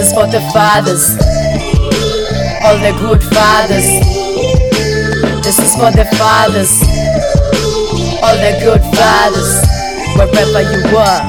is for the fathers, all the good fathers. This is for the fathers, all the good fathers, wherever you are.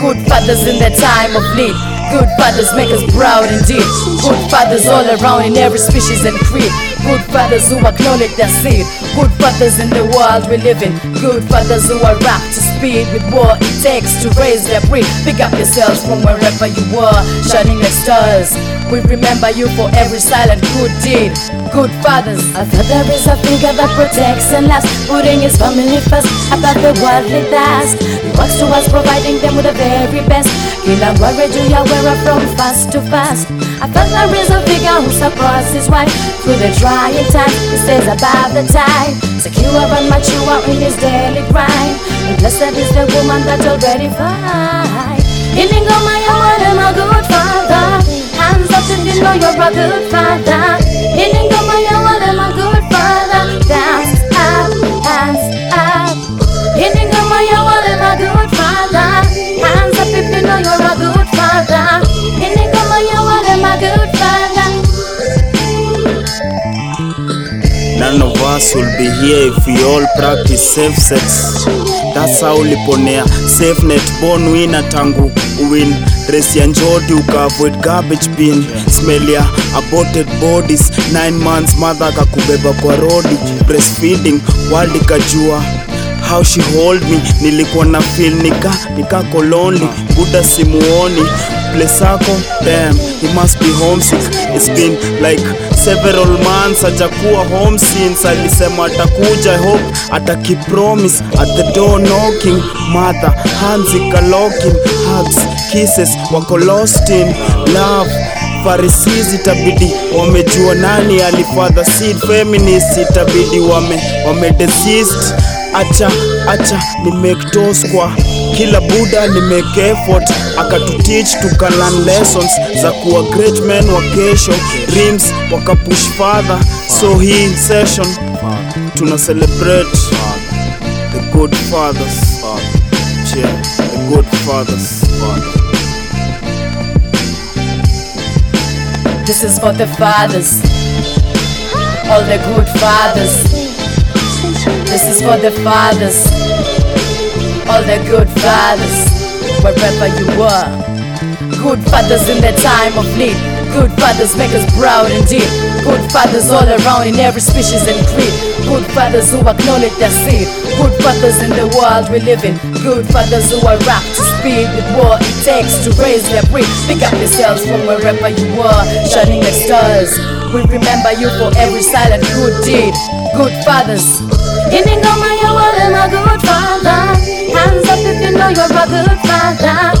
Good fathers in their time of need. Good fathers make us proud indeed. Good fathers all around in every species and creed. Good fathers who acknowledge their seed. Good fathers in the world we live in. Good fathers who are up to speed with what it takes to raise their breed. Pick up yourselves from wherever you were, shining like stars. We remember you for every silent good deed. Good fathers. A father is a figure that protects and loves, putting his family first above the worldly dust. He works towards providing them with the very best. Kila ngware juu ya wewe from fast to fast. A father is a figure who supports his wife through the trying times. He stays above the tide, secure and mature in his daily grind. And blessed is the woman that already fight. Ili ngoma ya wale my good father. Hands up if you know you're a good father. Us will be here if we all practice safe sex. That's how uliponea. Safe net born winner tangu win. Race ya ukaavoid garbage bin. Smell ya aborted bodies. 9 months mother akakubeba kwa rodi. Breastfeeding world ikajua how she hold me? Nilikuwa na feel nika nikako lonely buda simuoni. Place ako damn he must be homesick. It's been like several months ajakuwa home since alisema atakuja. Hope atakipromise at the door knocking. Mother hands ikalocking hugs kisses wako lost in love. Pharisees itabidi wamejua nani. Alifadha seed feminist itabidi wame wame acha acha ni make toes kwa kila buda ni make effort akatuteach tukalan lessons za kuwa great men wa kesho dreams wakapush further. So hii session. Tuna celebrate the good fathers. Yeah, the good fathers. This is for the fathers, all the good fathers. This is for the fathers, all the good fathers, wherever you were. Good fathers in their time of need. Good fathers make us proud indeed. Good fathers all around in every species and creed. Good fathers who acknowledge their seed. Good fathers in the world we live in. Good fathers who are up to speed with what it takes to raise their breed. Pick up yourselves from wherever you were, shining like stars. We remember you for every silent good deed. Good fathers. Giving all my all in my good father. Hands up if you know you're a good father.